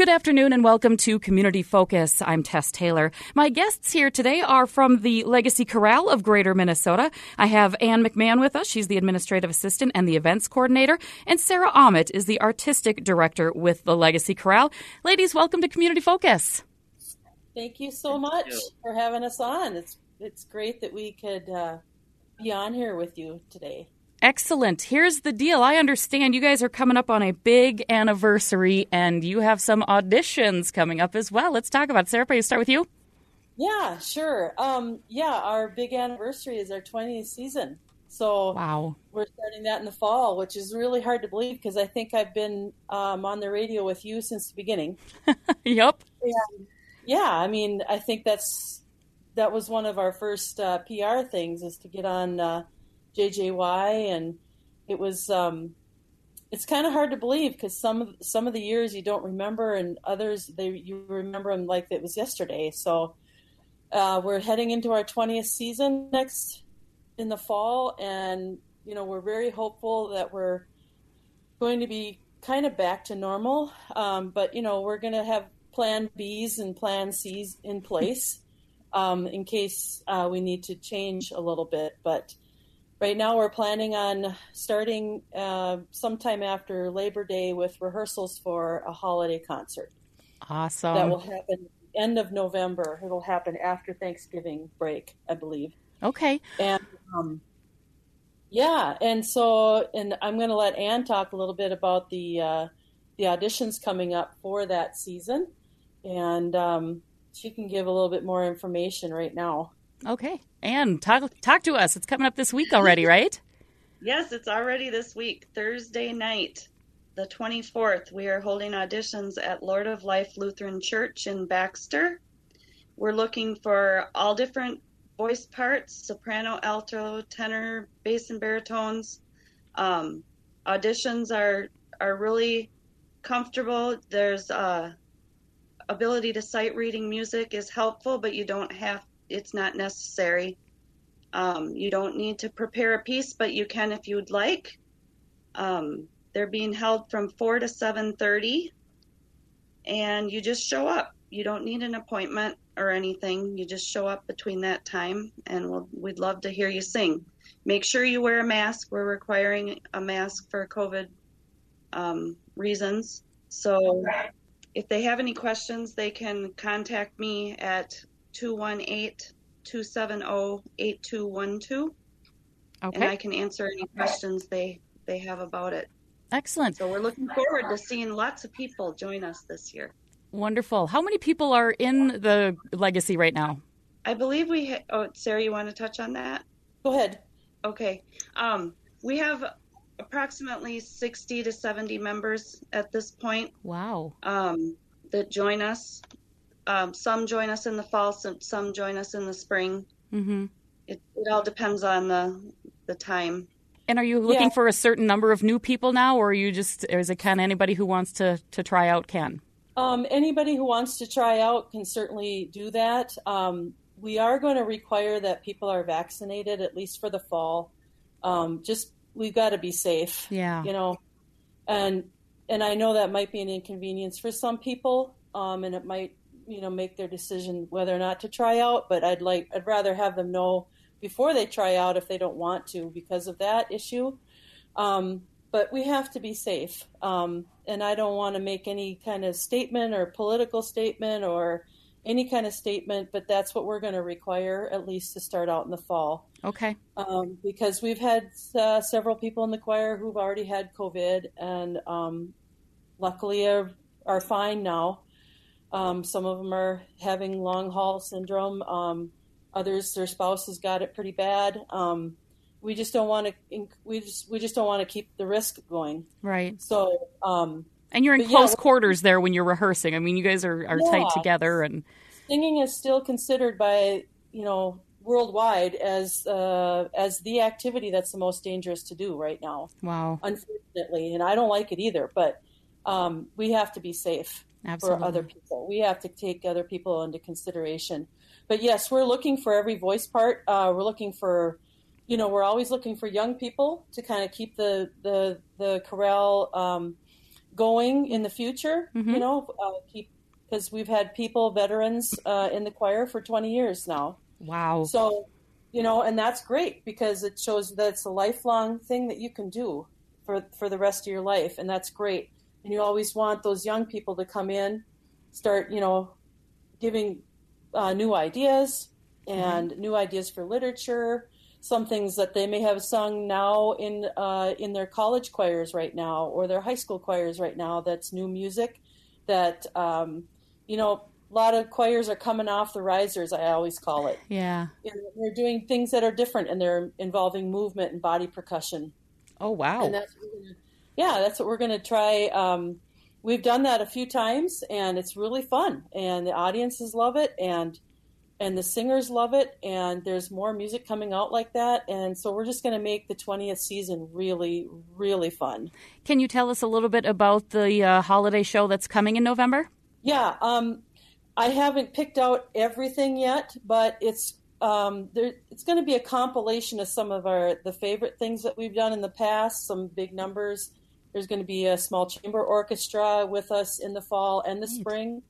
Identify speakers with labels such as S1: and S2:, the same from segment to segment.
S1: Good afternoon and welcome to Community Focus. I'm Tess Taylor. My guests here today are from the Legacy Chorale of Greater Minnesota. I have Ann McMahon with us. She's the administrative assistant and the events coordinator. And Sarah Ahmet is the artistic director with the Legacy Chorale. Ladies, welcome to Community Focus.
S2: Thank you so much you. for having us on. It's it's great that we could uh, be on here with you today.
S1: Excellent. Here's the deal. I understand you guys are coming up on a big anniversary and you have some auditions coming up as well. Let's talk about it. Sarah, you start with you.
S2: Yeah, sure. Um, yeah, our big anniversary is our 20th season. So
S1: wow.
S2: we're starting that in the fall, which is really hard to believe because I think I've been um, on the radio with you since the beginning.
S1: yep.
S2: And, yeah, I mean, I think that's that was one of our first uh, PR things is to get on uh, JJY, and it was um, it's kind of hard to believe because some some of the years you don't remember, and others they you remember them like it was yesterday. So uh, we're heading into our 20th season next in the fall, and you know we're very hopeful that we're going to be kind of back to normal. Um, but you know we're going to have Plan Bs and Plan Cs in place um, in case uh, we need to change a little bit, but right now we're planning on starting uh, sometime after Labor Day with rehearsals for a holiday concert.
S1: Awesome.
S2: That will happen end of November. It'll happen after Thanksgiving break, I believe.
S1: Okay.
S2: And um, yeah, and so and I'm going to let Ann talk a little bit about the uh, the auditions coming up for that season, and um, she can give a little bit more information right now.
S1: Okay. And talk talk to us. It's coming up this week already, right?
S3: yes, it's already this week. Thursday night, the 24th, we are holding auditions at Lord of Life Lutheran Church in Baxter. We're looking for all different voice parts soprano, alto, tenor, bass, and baritones. Um, auditions are, are really comfortable. There's uh, ability to sight reading music is helpful, but you don't have it's not necessary. Um, you don't need to prepare a piece, but you can if you'd like. Um, they're being held from four to seven thirty, and you just show up. You don't need an appointment or anything. You just show up between that time, and we'll, we'd love to hear you sing. Make sure you wear a mask. We're requiring a mask for COVID um, reasons. So, if they have any questions, they can contact me at 218-270-8212. Okay. And I can answer any questions they they have about it.
S1: Excellent.
S3: So we're looking forward to seeing lots of people join us this year.
S1: Wonderful. How many people are in the legacy right now?
S3: I believe we. Ha- oh, Sarah, you want to touch on that?
S2: Go ahead.
S3: Okay. Um, we have approximately 60 to 70 members at this point.
S1: Wow.
S3: Um, that join us. Um, some join us in the fall, some, some join us in the spring.
S1: Mm-hmm.
S3: It, it all depends on the the time.
S1: And are you looking yeah. for a certain number of new people now, or are you just or is it can anybody who wants to to try out can?
S2: Um, anybody who wants to try out can certainly do that. Um, we are going to require that people are vaccinated at least for the fall. Um, just we've got to be safe.
S1: Yeah.
S2: You know, and and I know that might be an inconvenience for some people, um, and it might you know make their decision whether or not to try out but i'd like i'd rather have them know before they try out if they don't want to because of that issue. Um, but we have to be safe. Um, and i don't want to make any kind of statement or political statement or any kind of statement but that's what we're going to require at least to start out in the fall.
S1: Okay.
S2: Um, because we've had uh, several people in the choir who've already had covid and um, luckily are, are fine now um, some of them are having long haul syndrome. Um, others, their spouses got it pretty bad. Um, we just don't want to. We just we just don't want to keep the risk going.
S1: Right.
S2: So. Um,
S1: and you're in close yeah, quarters there when you're rehearsing. I mean, you guys are, are yeah, tight together, and
S2: singing is still considered by you know worldwide as uh, as the activity that's the most dangerous to do right now.
S1: Wow.
S2: Unfortunately, and I don't like it either. But um, we have to be safe.
S1: Absolutely.
S2: for other people. We have to take other people into consideration. But yes, we're looking for every voice part. Uh, we're looking for, you know, we're always looking for young people to kind of keep the the the chorale um, going in the future. You know, uh, keep because we've had people, veterans, uh, in the choir for 20 years now.
S1: Wow.
S2: So, you know, and that's great because it shows that it's a lifelong thing that you can do for for the rest of your life, and that's great. And you always want those young people to come in, start, you know, giving uh, new ideas and new ideas for literature. Some things that they may have sung now in uh, in their college choirs right now or their high school choirs right now. That's new music. That um, you know, a lot of choirs are coming off the risers. I always call it.
S1: yeah.
S2: And they're doing things that are different, and they're involving movement and body percussion.
S1: Oh, wow.
S2: And that's what we're gonna, yeah, that's what we're going to try. Um, we've done that a few times, and it's really fun, and the audiences love it, and and the singers love it, and there's more music coming out like that, and so we're just going to make the 20th season really, really fun.
S1: Can you tell us a little bit about the uh, holiday show that's coming in November?
S2: Yeah, um, I haven't picked out everything yet, but it's um, there, it's going to be a compilation of some of our the favorite things that we've done in the past, some big numbers. There's going to be a small chamber orchestra with us in the fall and the spring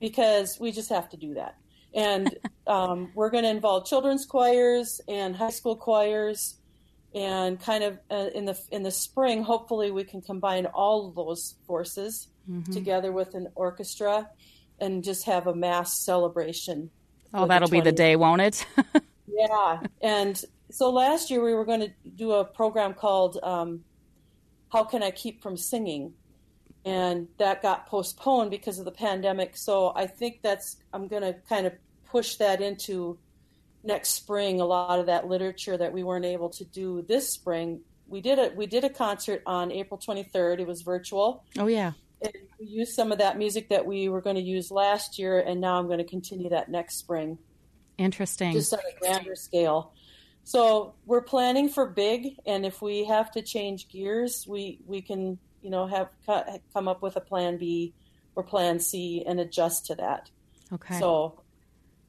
S2: because we just have to do that. And um, we're going to involve children's choirs and high school choirs, and kind of uh, in the in the spring, hopefully we can combine all of those forces together with an orchestra and just have a mass celebration.
S1: Oh, that'll be the day, won't it?
S2: yeah, and so last year we were going to do a program called um, "How Can I Keep from Singing," and that got postponed because of the pandemic. So I think that's I'm going to kind of push that into next spring. A lot of that literature that we weren't able to do this spring, we did a we did a concert on April 23rd. It was virtual.
S1: oh, yeah.
S2: And we used some of that music that we were going to use last year, and now I'm going to continue that next spring
S1: Interesting.
S2: just on a grander scale. So we're planning for big, and if we have to change gears, we we can you know have co- come up with a plan B or plan C and adjust to that.
S1: okay.
S2: So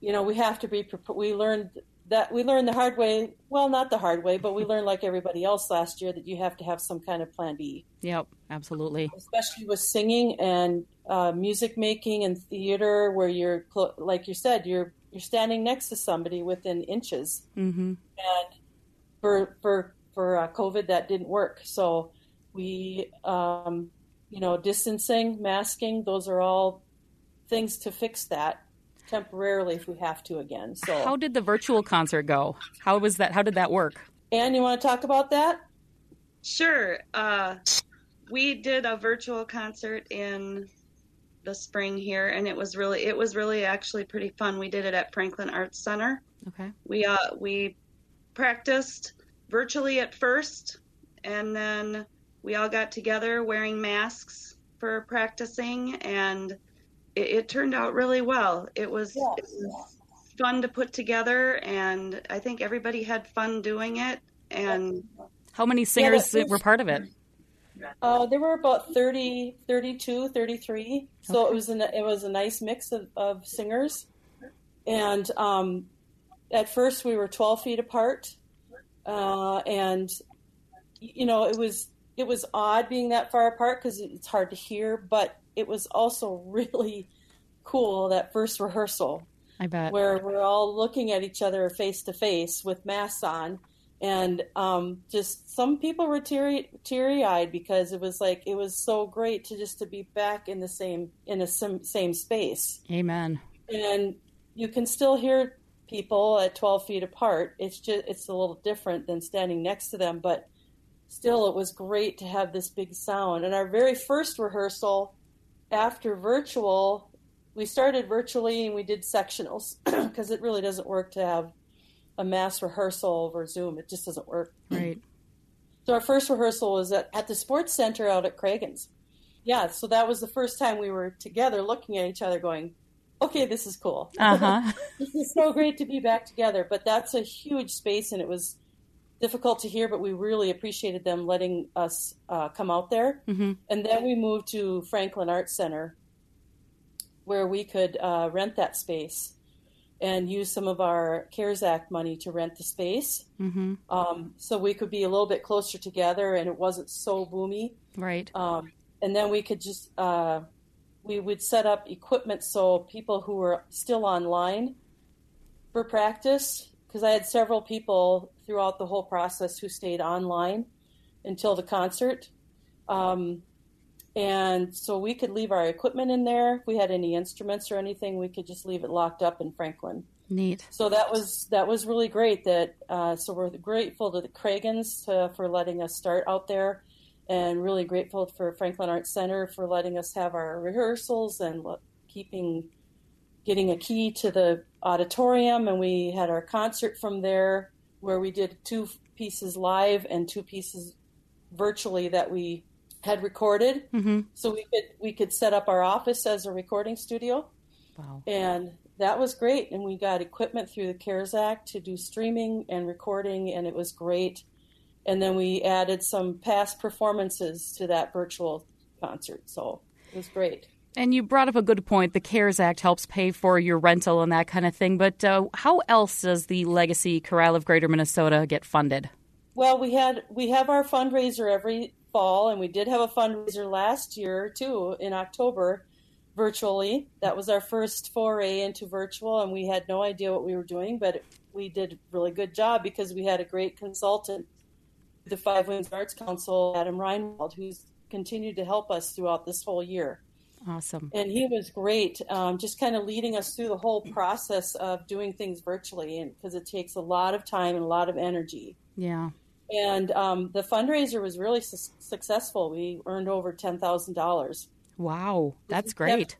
S2: you know we have to be. We learned that we learned the hard way. Well, not the hard way, but we learned like everybody else last year that you have to have some kind of plan B,
S1: Yep, absolutely.
S2: especially with singing and uh, music making and theater, where you're like you said, you're you're standing next to somebody within inches
S1: Mm-hmm.
S2: and for for for uh, COVID that didn't work. So we, um, you know, distancing, masking, those are all things to fix that temporarily if we have to again. So,
S1: How did the virtual concert go? How was that? How did that work?
S2: Ann, you want to talk about that?
S3: Sure. Uh, we did a virtual concert in the spring here, and it was really it was really actually pretty fun. We did it at Franklin Arts Center.
S1: Okay.
S3: We uh we practiced virtually at first, and then we all got together wearing masks for practicing, and it, it turned out really well. It was,
S2: Yeah.
S3: it was fun to put together, and I think everybody had fun doing it. And
S1: How many singers
S2: that was-
S1: were part of it?
S2: Uh, there were about 30, 32, 33. So
S1: Okay.
S2: it was an, it was a nice mix of, of singers. And um, at first we were 12 feet apart. Uh, and, you know, it was it was odd being that far apart because it's hard to hear, but it was also really cool that first rehearsal
S1: I bet.
S2: where we're all looking at each other face to face with masks on and um, just some people were teary teary eyed because it was like it was so great to just to be back in the same in a sim, same space.
S1: Amen.
S2: and you can still hear people at 12 feet apart. It's just it's a little different than standing next to them but still it was great to have this big sound. And our very first rehearsal after virtual we started virtually and we did sectionals because it really doesn't work to have a mass rehearsal over zoom it just doesn't work
S1: Right.
S2: so our first rehearsal was at, at the sports center out at Cragun's. Yeah, so that was the first time we were together looking at each other going, okay, this is cool.
S1: Uh huh.
S2: this is so great to be back together. But that's a huge space and it was difficult to hear, but we really appreciated them letting us uh, come out there.
S1: hmm
S2: And then we moved to Franklin Arts Center where we could uh, rent that space and use some of our CARES Act money to rent the space
S1: hmm
S2: um, so we could be a little bit closer together and it wasn't so boomy.
S1: Right.
S2: Um, and then we could just uh, we would set up equipment so people who were still online for practice because I had several people throughout the whole process who stayed online until the concert. Um, and so we could leave our equipment in there. If we had any instruments or anything, we could just leave it locked up in Franklin.
S1: Neat.
S2: So that was that was really great. That uh, so we're grateful to the Craguns to, for letting us start out there, and really grateful for Franklin Arts Center for letting us have our rehearsals and keeping getting a key to the auditorium. And we had our concert from there, where we did two pieces live and two pieces virtually that we had recorded.
S1: Mm-hmm.
S2: So we could we could set up our office as a recording studio.
S1: Wow.
S2: And that was great. And we got equipment through the CARES Act to do streaming and recording, and it was great. And then we added some past performances to that virtual concert. So it was great.
S1: And you brought up a good point. The CARES Act helps pay for your rental and that kind of thing. But uh, how else does the Legacy Chorale of Greater Minnesota get funded?
S2: Well, we had we have our fundraiser every fall, and we did have a fundraiser last year too in October virtually. That was our first foray into virtual, and we had no idea what we were doing, but we did a really good job because we had a great consultant, the Five Wings Arts Council, Adam Reinwald, who's continued to help us throughout this whole year.
S1: Awesome.
S2: And he was great, um, just kind of leading us through the whole process of doing things virtually, and because it takes a lot of time and a lot of energy.
S1: Yeah.
S2: And um, the fundraiser was really su- successful. We earned over ten thousand dollars.
S1: Wow, that's great.
S2: Kept,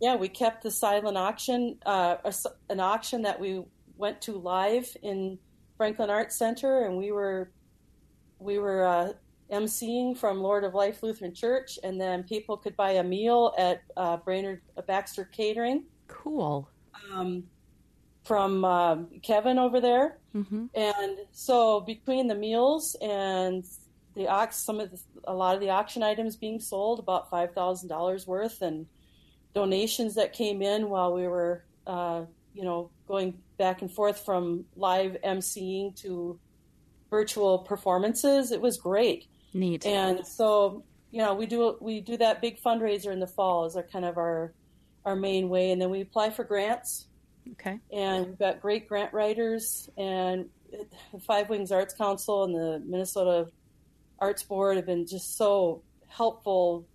S2: yeah, we kept the silent auction, uh, an auction that we went to live in Franklin Arts Center, and we were we were uh, emceeing from Lord of Life Lutheran Church, and then people could buy a meal at uh, Brainerd uh, Baxter Catering.
S1: Cool.
S2: Um, from uh, Kevin over there,
S1: mm-hmm.
S2: and so between the meals and the ox, some of the, a lot of the auction items being sold, about five thousand dollars worth, and donations that came in while we were, uh, you know, going back and forth from live emceeing to virtual performances. It was great.
S1: Neat.
S2: And so, you know, we do we do that big fundraiser in the fall as our kind of our our main way, and then we apply for grants.
S1: Okay.
S2: And we've got great grant writers, and the Five Wings Arts Council and the Minnesota Arts Board have been just so helpful,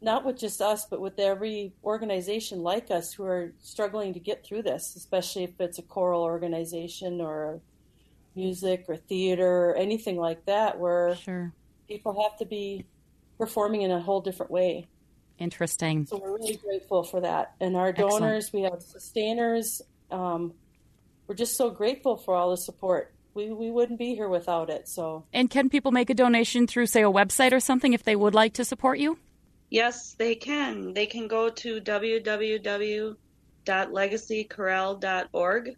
S2: not with just us, but with every organization like us who are struggling to get through this, especially if it's a choral organization or music or theater or anything like that, where
S1: sure.
S2: people have to be performing in a whole different way.
S1: Interesting.
S2: So we're really grateful for that. And our donors, Excellent. we have sustainers. Um, we're just so grateful for all the support we, we wouldn't be here without it. So,
S1: and can people make a donation through, say, a website or something if they would like to support you?
S3: Yes, they can. They can go to www.legacychorale.org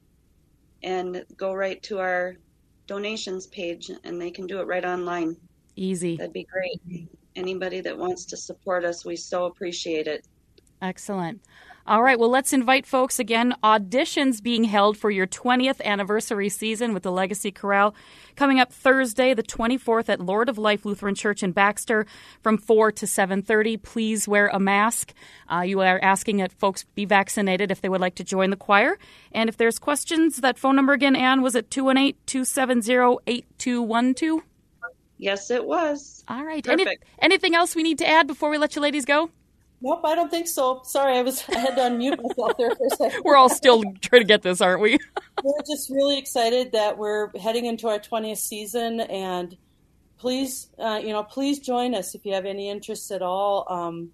S3: and go right to our donations page, and they can do it right online.
S1: Easy.
S3: That'd be great. Anybody that wants to support us, we so appreciate it.
S1: Excellent. All right, well, let's invite folks again. Auditions being held for your 20th anniversary season with the Legacy Chorale coming up Thursday, the 24th at Lord of Life Lutheran Church in Baxter from 4 to 7.30. Please wear a mask. Uh, you are asking that folks be vaccinated if they would like to join the choir. And if there's questions, that phone number again, Ann, was it 218-270-8212?
S3: Yes, it was.
S1: All right. Any, anything else we need to add before we let you ladies go?
S2: Nope, I don't think so. Sorry, I was I had to unmute myself there for a second.
S1: We're all still trying to get this, aren't we?
S2: we're just really excited that we're heading into our 20th season, and please, uh, you know, please join us if you have any interest at all. Um,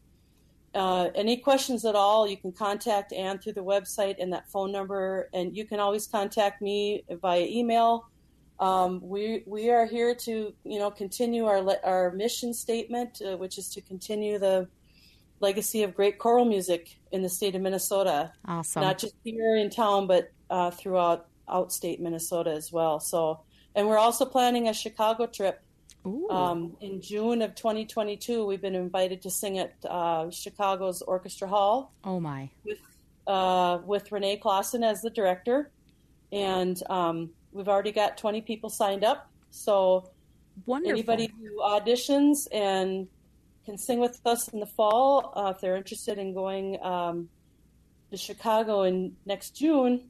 S2: uh, any questions at all, you can contact Ann through the website and that phone number, and you can always contact me via email. Um, we we are here to you know continue our our mission statement, uh, which is to continue the legacy of great choral music in the state of Minnesota.
S1: Awesome.
S2: Not just here in town, but uh, throughout outstate Minnesota as well. So, and we're also planning a Chicago trip um, in June of 2022. We've been invited to sing at uh, Chicago's Orchestra Hall.
S1: Oh my!
S2: With uh, with René Clausen as the director, and um, we've already got 20 people signed up. So.
S1: Wonderful.
S2: Anybody who auditions and can sing with us in the fall uh, if they're interested in going um, to Chicago in next June.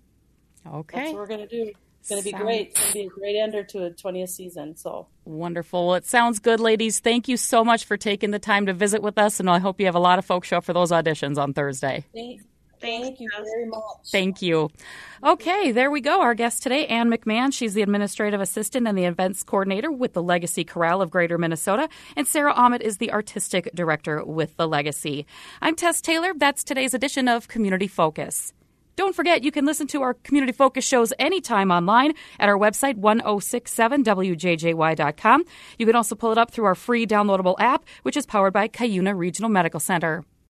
S1: Okay.
S2: That's what we're going to do. It's going to be great. It's going to be a great ender to a 20th season. So
S1: wonderful. Well, it sounds good, ladies. Thank you so much for taking the time to visit with us, and I hope you have a lot of folks show up for those auditions on Thursday.
S2: Thank, Thank you very much.
S1: Thank you. Okay, there we go. Our guest today, Ann McMahon. She's the administrative assistant and the events coordinator with the Legacy Chorale of Greater Minnesota. And Sarah Ahmet is the artistic director with the Legacy. I'm Tess Taylor. That's today's edition of Community Focus. Don't forget, you can listen to our Community Focus shows anytime online at our website, 1067wjjy.com. You can also pull it up through our free downloadable app, which is powered by Cuyuna Regional Medical Center.